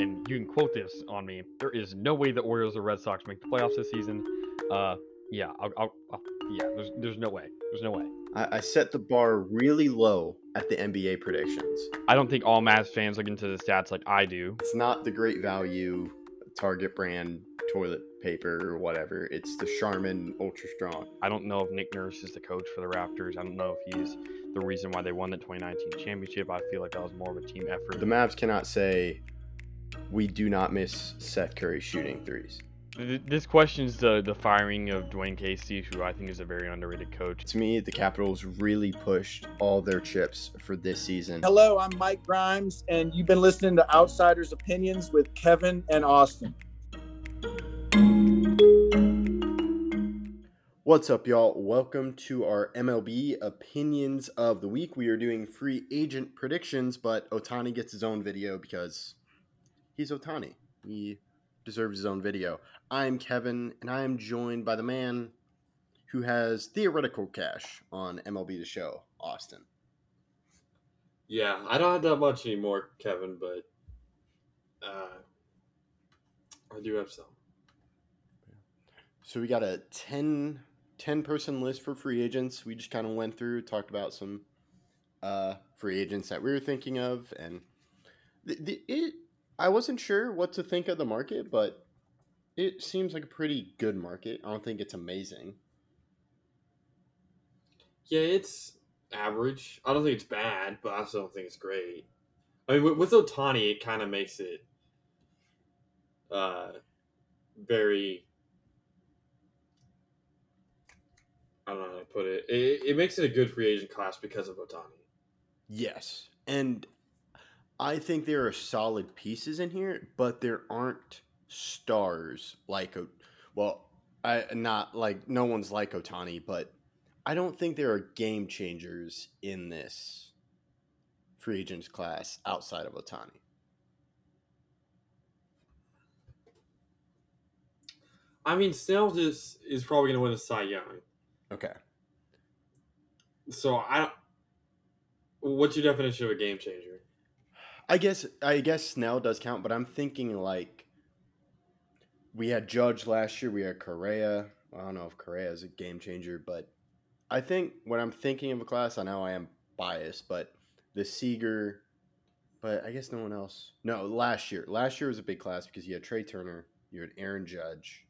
and you can quote this on me. There is no way the Orioles or Red Sox make the playoffs this season. Uh, yeah, I'll, I'll, I'll, yeah. There's there's no way. There's no way. I, I set the bar really low at the NBA predictions. I don't think all Mavs fans look into the stats like I do. It's not the great value Target brand toilet paper or whatever. It's the Charmin Ultra Strong. I don't know if Nick Nurse is the coach for the Raptors. I don't know if he's the reason why they won the 2019 championship. I feel like that was more of a team effort. The Mavs cannot say we do not miss Seth Curry shooting threes. Th- This questions the the firing of Dwane Casey, who I think is a very underrated coach. To me, the Capitals really pushed all their chips for this season. Hello, I'm Mike Grimes, and you've been listening to Outsiders Opinions with Kevin and Austin. What's up, y'all? Welcome to our MLB opinions of the week. We are doing free agent predictions, but Ohtani gets his own video because he's Ohtani. He deserves his own video. I'm Kevin, and I am joined by the man who has theoretical cash on MLB The Show, Austin. Yeah, I don't have that much anymore, Kevin, but uh, I do have some. So we got a 10, 10 person list for free agents. We just kind of went through, talked about some uh, free agents that we were thinking of, and the, the, it. I wasn't sure what to think of the market, but it seems like a pretty good market. I don't think it's amazing. Yeah, it's average. I don't think it's bad, but I also don't think it's great. I mean, with, with Ohtani, it kind of makes it uh, very. I don't know how to put it. it. It makes it a good free agent class because of Ohtani. Yes, and I think there are solid pieces in here, but there aren't stars like well, I not like no one's like Ohtani, but I don't think there are game changers in this free agents class outside of Ohtani. I mean, Snell just is probably going to win the Cy Young. Okay. So I don't. What's your definition of a game changer? I guess I guess Snell does count, but I'm thinking like we had Judge last year, we had Correa. I don't know if Correa is a game changer, but I think when I'm thinking of a class, I know I am biased, but the Seager, but I guess no one else. No, last year. Last year was a big class because you had Trea Turner, you had Aaron Judge.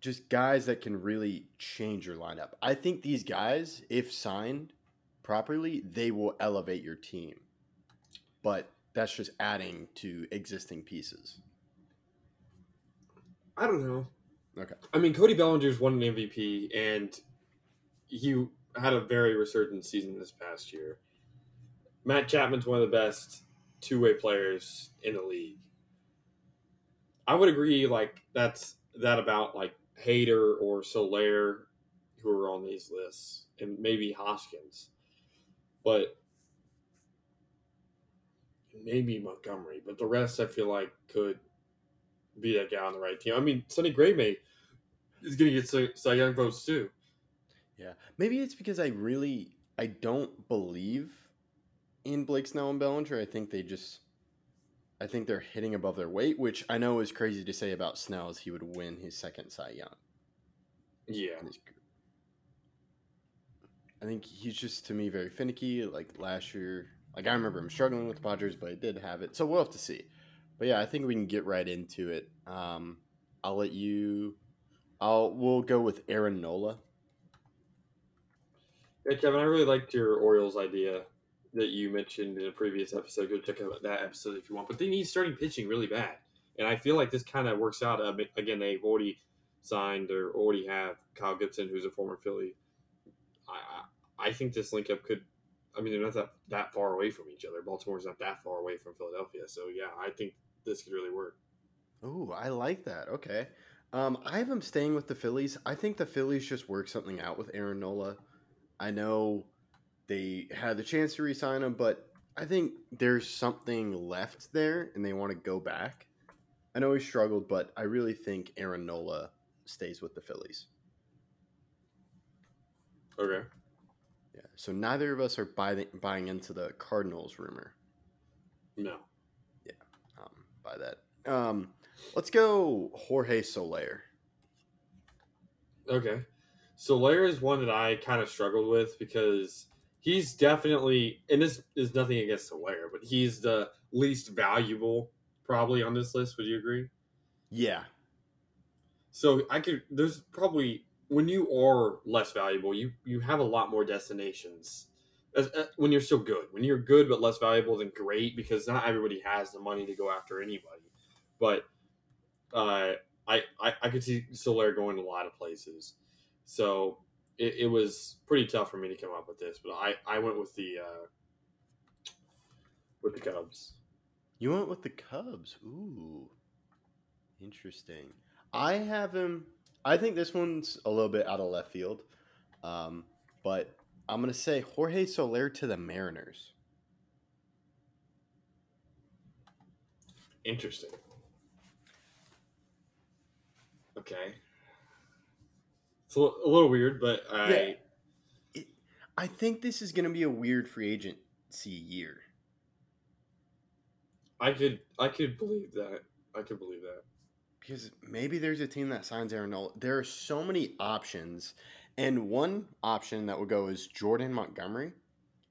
Just guys that can really change your lineup. I think these guys, if signed properly, they will elevate your team but that's just adding to existing pieces. I don't know. Okay. I mean, Cody Bellinger's won an MVP, and he had a very resurgent season this past year. Matt Chapman's one of the best two-way players in the league. I would agree, like that's that about like Hader or Soler, who are on these lists, and maybe Hoskins, but maybe Montgomery. But the rest, I feel like could be that guy on the right team. I mean, Sonny Gray may is going to get Cy Young votes too. Yeah. Maybe it's because I really I don't believe in Blake Snell and Bellinger. I think they just I think they're hitting above their weight, which I know is crazy to say about Snell as he would win his second Cy Young. Yeah, in his career. I think he's just to me very finicky. Like last year, like I remember him struggling with the Padres, but he did have it. So we'll have to see. But yeah, I think we can get right into it. Um, I'll let you. I'll we'll go with Aaron Nola. yeah, Kevin, I really liked your Orioles idea that you mentioned in a previous episode. Go check out that episode if you want. But they need starting pitching really bad, and I feel like this kind of works out. Again, they've already signed or already have Kyle Gibson, who's a former Philly. I, I think this link up could. I mean, they're not that, that far away from each other. Baltimore's not that far away from Philadelphia, so yeah, I think this could really work. Oh, I like that. Okay. Um, I have him staying with the Phillies. I think the Phillies just work something out with Aaron Nola. I know they had the chance to re-sign him, but I think there's something left there, and they want to go back. I know he struggled, but I really think Aaron Nola stays with the Phillies. Okay. So neither of us are buying buying into the Cardinals rumor. No. Yeah. buy that. Um, let's go Jorge Soler. Okay. Soler is one that I kind of struggled with because he's definitely, and this is nothing against Soler, but he's the least valuable probably on this list. Would you agree? Yeah, So I could. There's probably when you are less valuable, you you have a lot more destinations. As, uh, when you're still good, when you're good but less valuable, then great because not everybody has the money to go after anybody. But uh, I, I I could see Soler going a lot of places, so it, it was pretty tough for me to come up with this. But I I went with the uh, with the Cubs. you went with the Cubs. Ooh, interesting. I have him. I think this one's a little bit out of left field, um, but I'm gonna say Jorge Soler to the Mariners. Interesting. Okay. It's a li- a little weird, but I Yeah. I think this is gonna be a weird free agency year. I could I could believe that. I could believe that. Because maybe there's a team that signs Aaron Nola. There are so many options, and one option that would go is Jordan Montgomery.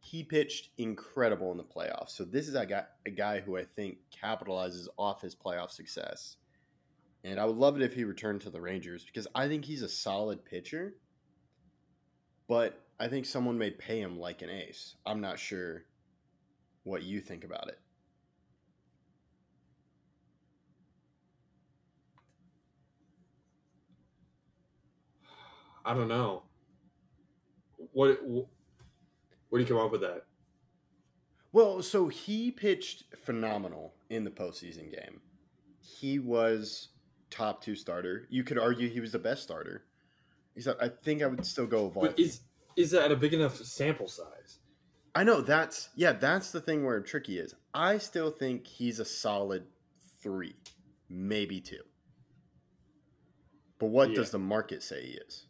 He pitched incredible in the playoffs, so this is a guy, a guy who I think capitalizes off his playoff success. And I would love it if he returned to the Rangers because I think he's a solid pitcher. But I think someone may pay him like an ace. I'm not sure what you think about it. I don't know. What wh- what do you come up with that? Well, so he pitched phenomenal in the postseason game. He was top two starter. You could argue he was the best starter. Except I think I would still go But is is that a big enough sample size? I know that's yeah, that's the thing where tricky is. I still think he's a solid three, maybe two. But what Yeah. does the market say he is?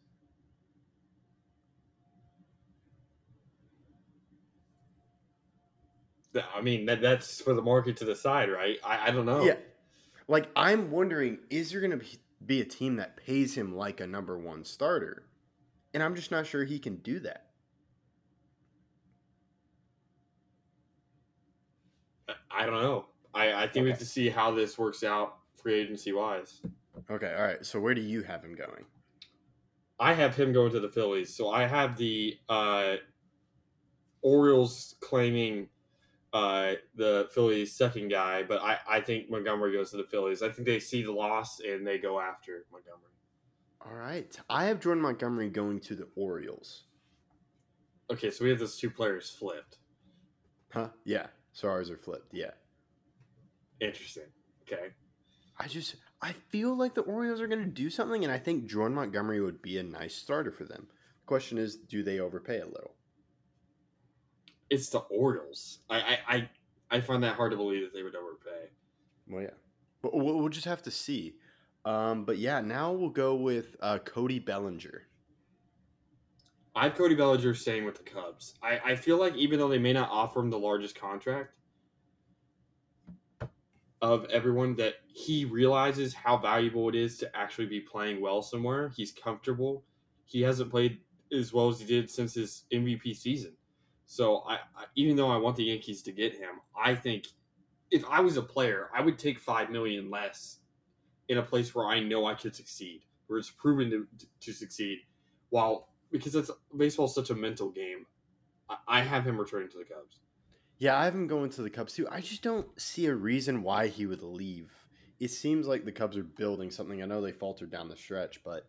I mean that that's for the market to decide, right? I, I don't know. Yeah. Like I'm wondering, is there gonna be, be a team that pays him like a number one starter? And I'm just not sure he can do that. I- don't know. I, I think we have to see how this works out free agency wise. Okay, all right. So where do you have him going? I have him going to the Phillies. So I have the uh, Orioles claiming uh, the Phillies' second guy, but I, I think Montgomery goes to the Phillies. I think they see the loss and they go after Montgomery. All right. I have Jordan Montgomery going to the Orioles. Okay, so we have those two players flipped. Huh? Yeah. So ours are flipped. Yeah. Interesting. Okay. I just I feel like the Orioles are going to do something, and I think Jordan Montgomery would be a nice starter for them. The question is, do they overpay a little? It's the Orioles. I, I, I, I find that hard to believe that they would overpay. Well, yeah. But we'll, we'll just have to see. Um, but yeah, now we'll go with uh, Cody Bellinger. I have Cody Bellinger staying with the Cubs. I, I feel like even though they may not offer him the largest contract of everyone, that he realizes how valuable it is to actually be playing well somewhere. He's comfortable. He hasn't played as well as he did since his MVP season. So I, I even though I want the Yankees to get him, I think if I was a player, I would take five million less in a place where I know I could succeed, where it's proven to, to succeed, while because it's baseball's such a mental game. I, I have him returning to the Cubs. Yeah, I have him going to the Cubs too. I just don't see a reason why he would leave. It seems like the Cubs are building something. I know they faltered down the stretch, but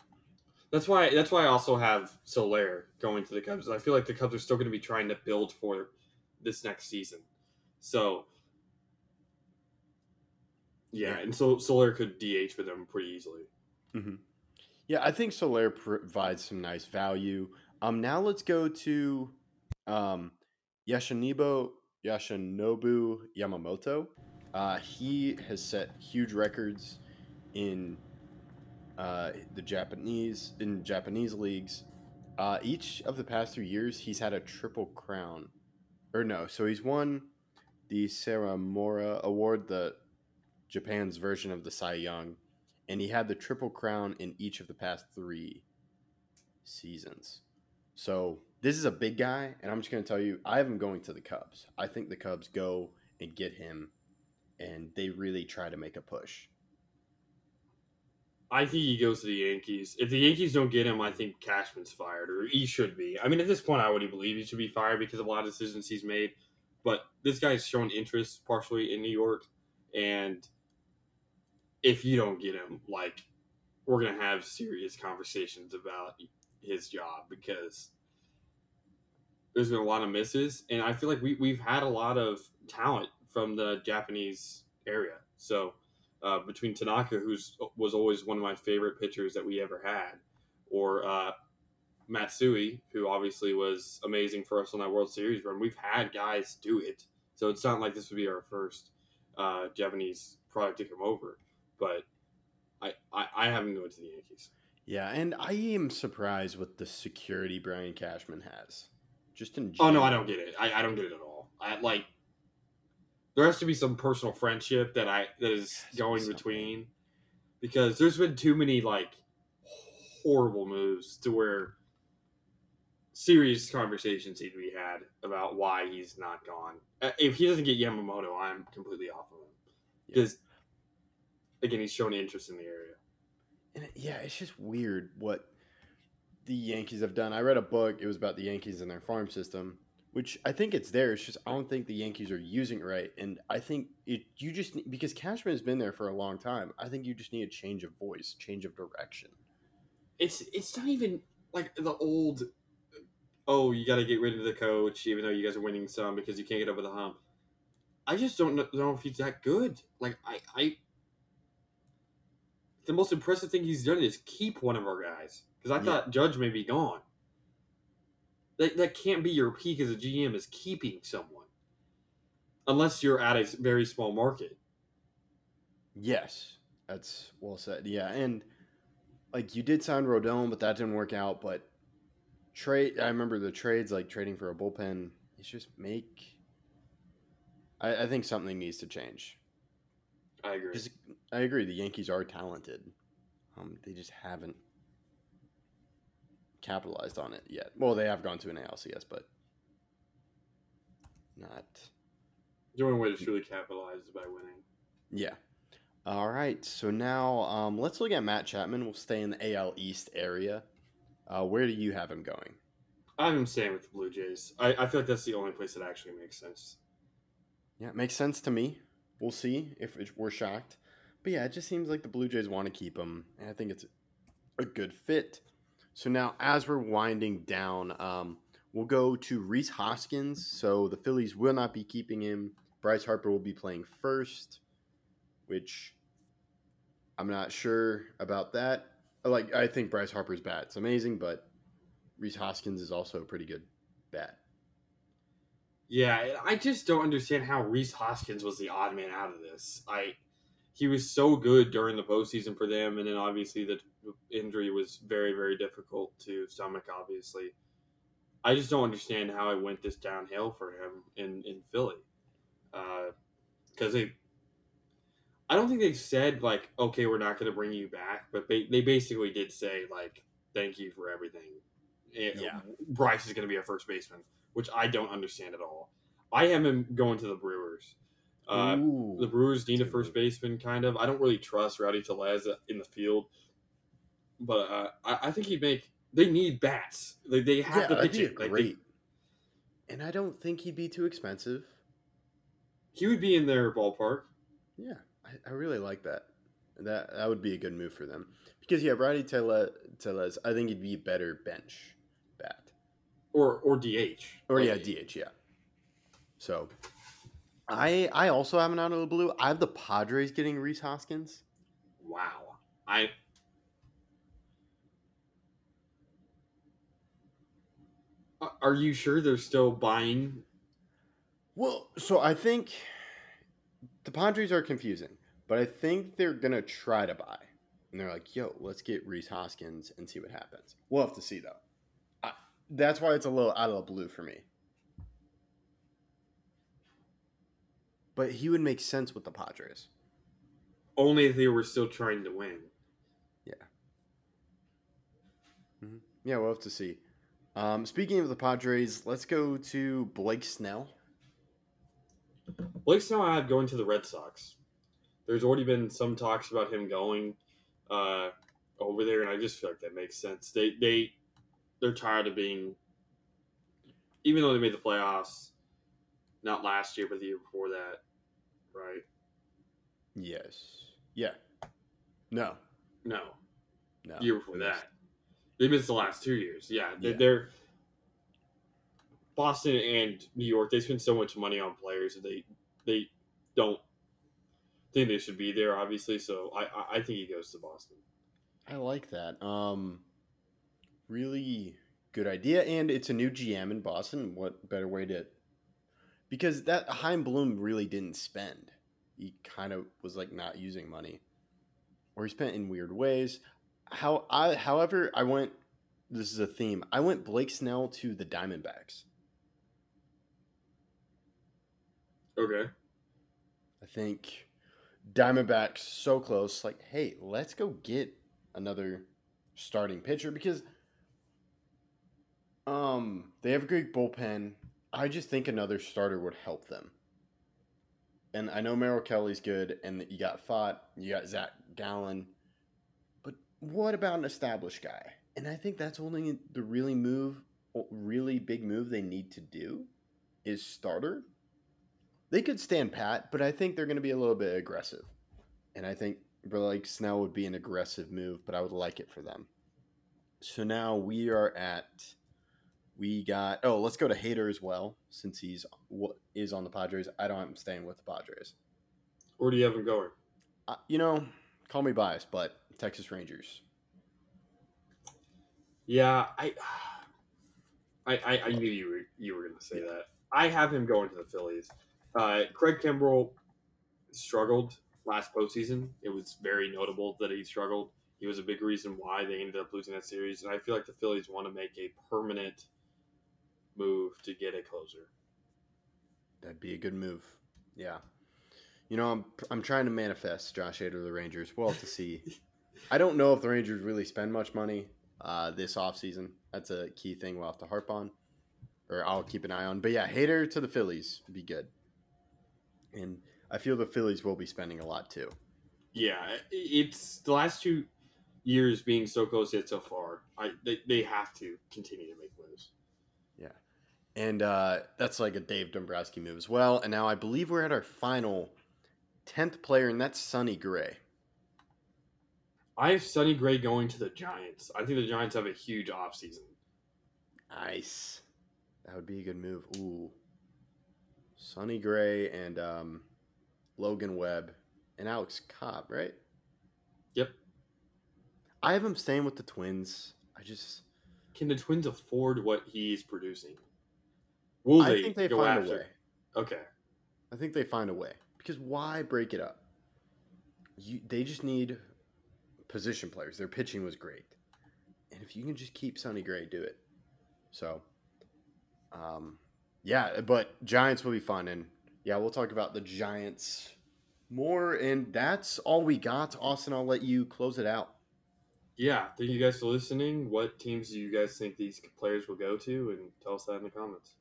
That's why. That's why I also have Soler going to the Cubs. I feel like the Cubs are still going to be trying to build for this next season. So, yeah, and so Soler could DH for them pretty easily. yeah, I think Soler provides some nice value. Um, now let's go to um, Yashinibo Yashinobu Yamamoto. Uh, he has set huge records in uh, the Japanese in Japanese leagues. Uh, each of the past three years, he's had a triple crown, or no? So he's won the Sawamura Award, the Japan's version of the Cy Young, and he had the triple crown in each of the past three seasons. So this is a big guy, and I'm just going to tell you, I have him going to the Cubs. I think the Cubs go and get him, and they really try to make a push. I think he goes to the Yankees. If the Yankees don't get him, I think Cashman's fired, or he should be. I mean, at this point, I already believe he should be fired because of a lot of decisions he's made. But this guy's shown interest partially in New York, and if you don't get him, like, we're gonna have serious conversations about his job because there's been a lot of misses, and I feel like we we've had a lot of talent from the Japanese area. So uh, between Tanaka, who's was always one of my favorite pitchers that we ever had, or uh, Matsui, who obviously was amazing for us on that World Series run. We've had guys do it, so it's not like this would be our first uh, Japanese product to come over. But I, I, I haven't going to the Yankees. Yeah, and I am surprised with the security Brian Cashman has. Just in general. oh no, I don't get it. I, I don't get it at all. I like there has to be some personal friendship that I that is going between because there's been too many like horrible moves to where serious conversations need to be had about why he's not gone. Uh, if he doesn't get Yamamoto, I'm completely off of him because again, he's shown interest in the area. And it, yeah, it's just weird what the Yankees have done. I read a book. It was about the Yankees and their farm system, which I think it's there. It's just I don't think the Yankees are using it right. And I think it you just because Cashman has been there for a long time. I think you just need a change of voice, change of direction. It's it's not even like the old. Oh, you got to get rid of the coach, even though you guys are winning some because you can't get over the hump. I just don't know, know if he's that good. Like I, I, the most impressive thing he's done is keep one of our guys because I yeah. thought Judge may be gone. That, that can't be your peak as a GM is keeping someone, unless you're at a very small market. Yes, that's well said. Yeah, and like you did sign Rodon, but that didn't work out. But trade, I remember the trades like trading for a bullpen. It's just make. I, I think something needs to change. I agree. I agree. The Yankees are talented. Um, they just haven't capitalized on it yet. Well, they have gone to an ALCS, but not. The only way to truly capitalize is by winning. Yeah. All right. So now um, let's look at Matt Chapman. We'll stay in the AL East area. Uh, where do you have him going? I'm staying with the Blue Jays. I, I feel like that's the only place that actually makes sense. Yeah, it makes sense to me. We'll see if we're shocked. But yeah, it just seems like the Blue Jays want to keep him, and I think it's a good fit. So now, as we're winding down, um, we'll go to Rhys Hoskins. So the Phillies will not be keeping him. Bryce Harper will be playing first, which I'm not sure about that. Like, I think Bryce Harper's bat's amazing, but Rhys Hoskins is also a pretty good bat. Yeah, I just don't understand how Rhys Hoskins was the odd man out of this. I he was so good during the postseason for them, and then obviously the injury was very, very difficult to stomach. Obviously, I just don't understand how it went this downhill for him in in Philly, because uh, they. I don't think they said like, okay, we're not going to bring you back, but they, they basically did say like, thank you for everything. It, yeah, Bryce is going to be our first baseman, which I don't understand at all. I am him going to the Brewers. Uh, the Brewers need a first baseman, kind of. I don't really trust Rowdy Tellez in the field, but uh, I, I, think he'd make. They need bats. Like they have yeah, to pitch it. Like great. They, and I don't think he'd be too expensive. He would be in their ballpark. Yeah, I, I really like that. That that would be a good move for them because yeah, Rowdy Tellez, I think he'd be a better bench bat or or DH or like, yeah DH yeah. So I I also have an out of the blue. I have the Padres getting Rhys Hoskins. Wow. I Uh, are you sure they're still buying? Well, so I think the Padres are confusing, but I think they're gonna try to buy, and they're like, "Yo, let's get Rhys Hoskins and see what happens." We'll have to see though. I, that's why it's a little out of the blue for me. but he would make sense with the Padres. only if they were still trying to win. Yeah. Mm-hmm. Yeah, we'll have to see. Um, speaking of the Padres, let's go to Blake Snell. Blake Snell I had going to the Red Sox. There's already been some talks about him going uh, over there, and I just feel like that makes sense. They they they're tired of being, even though they made the playoffs, not last year but the year before that, right? Yes. Yeah. No. No, No. the year before that. They missed the last two years. Yeah, they, Yeah. they're Boston and New York. They spend so much money on players that they they don't think they should be there. Obviously, so I I, I think he goes to Boston. I like that. Um, really good idea, and it's a new GM in Boston. What better way to? Because that Chaim Bloom really didn't spend. He kind of was like not using money, or he spent in weird ways. How I, however, I went. This is a theme. I went Blake Snell to the Diamondbacks. Okay. I think Diamondbacks so close. Like, hey, let's go get another starting pitcher because um they have a great bullpen. I just think another starter would help them. And I know Merrill Kelly's good, and you got Pfaadt, you got Zach Gallen, what about an established guy? And I think that's only the really move, really big move they need to do, is starter. They could stand pat, but I think they're going to be a little bit aggressive. And I think like Snell would be an aggressive move, but I would like it for them. So now we are at we got oh let's go to Hader as well since he's what is on the Padres. I don't have him staying with the Padres. Where do you have him going? Uh, you know, call me biased, but Texas Rangers. Yeah, I I I, I knew you were you were going to say that. I have him going to the Phillies. Uh, Craig Kimbrel struggled last postseason. It was very notable that he struggled. He was a big reason why they ended up losing that series, and I feel like the Phillies want to make a permanent move to get a closer. That'd be a good move. Yeah. You know, I'm I'm trying to manifest Josh Hader to the Rangers. We'll have to see. I don't know if the Rangers really spend much money uh, this offseason. That's a key thing we'll have to harp on, or I'll keep an eye on. But yeah, Hader to the Phillies would be good. And I feel the Phillies will be spending a lot too. Yeah, it's the last two years being so close yet so far. I they, they have to continue to make moves. Yeah, and uh, that's like a Dave Dombrowski move as well. And now I believe we're at our final 10th player, and that's Sonny Gray. I have Sonny Gray going to the Giants. I think the Giants have a huge offseason. Nice. That would be a good move. Ooh. Sonny Gray and um, Logan Webb and Alex Cobb, right? Yep. I have him staying with the Twins. I just Can the Twins afford what he's producing? Will they, I think they find after? a way. Okay. I think they find a way because why break it up? You, they just need position players. Their pitching was great, and if you can just keep Sonny Gray, do it. So, um, yeah, but Giants will be fun, and yeah, we'll talk about the Giants more, and that's all we got. Austin, I'll let you close it out. Yeah. Thank you guys for listening. What teams do you guys think these players will go to? And tell us that in the comments.